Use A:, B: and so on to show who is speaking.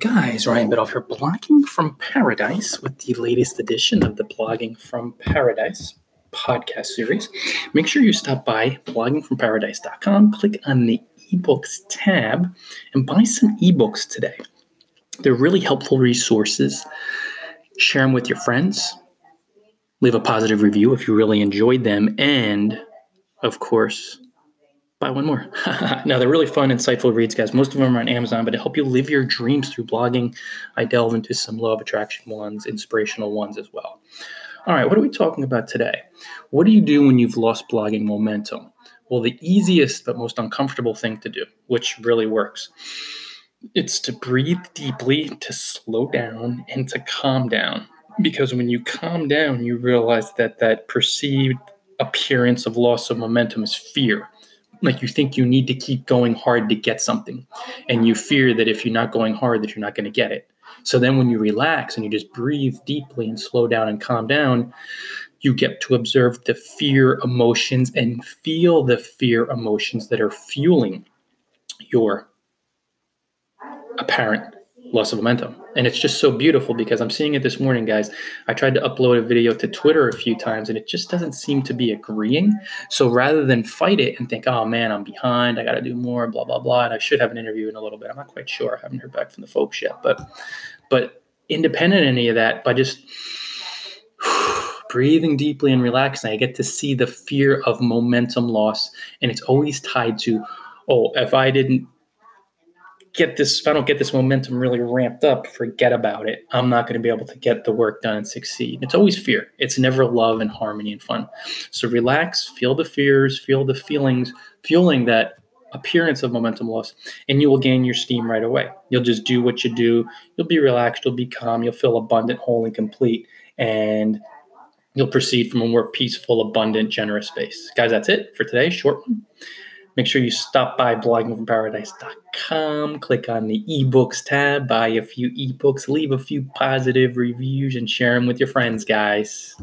A: Guys, Ryan Biddulph here, blogging from paradise with the latest edition of the Blogging from Paradise podcast series. Make sure you stop by bloggingfromparadise.com, click on the ebooks tab, and buy some ebooks today. They're really helpful resources. Share them with your friends. Leave a positive review if you really enjoyed them. And, of course, buy one more. now they're really fun, insightful reads, guys. Most of them are on Amazon, but to help you live your dreams through blogging, I delve into some law of attraction ones, inspirational ones as well. All right, what are we talking about today? What do you do when you've lost blogging momentum? Well, the easiest but most uncomfortable thing to do, which really works, it's to breathe deeply, to slow down, and to calm down. Because when you calm down, you realize that that perceived appearance of loss of momentum is fear like you think you need to keep going hard to get something and you fear that if you're not going hard that you're not going to get it. So then when you relax and you just breathe deeply and slow down and calm down you get to observe the fear emotions and feel the fear emotions that are fueling your apparent loss of momentum. And it's just so beautiful because I'm seeing it this morning, guys. I tried to upload a video to Twitter a few times and it just doesn't seem to be agreeing. So rather than fight it and think, oh man, I'm behind, I got to do more, blah, blah, blah. And I should have an interview in a little bit. I'm not quite sure. I haven't heard back from the folks yet. But, but independent of any of that, by just breathing deeply and relaxing, I get to see the fear of momentum loss. And it's always tied to, oh, if I didn't get this, if I don't get this momentum really ramped up, forget about it. I'm not going to be able to get the work done and succeed. It's always fear. It's never love and harmony and fun. So relax, feel the fears, feel the feelings, fueling that appearance of momentum loss, and you will gain your steam right away. You'll just do what you do. You'll be relaxed. You'll be calm. You'll feel abundant, whole, and complete. And you'll proceed from a more peaceful, abundant, generous space. Guys, that's it for today. Short one. Make sure you stop by bloggingfromparadise.com, click on the ebooks tab, buy a few ebooks, leave a few positive reviews, and share them with your friends, guys.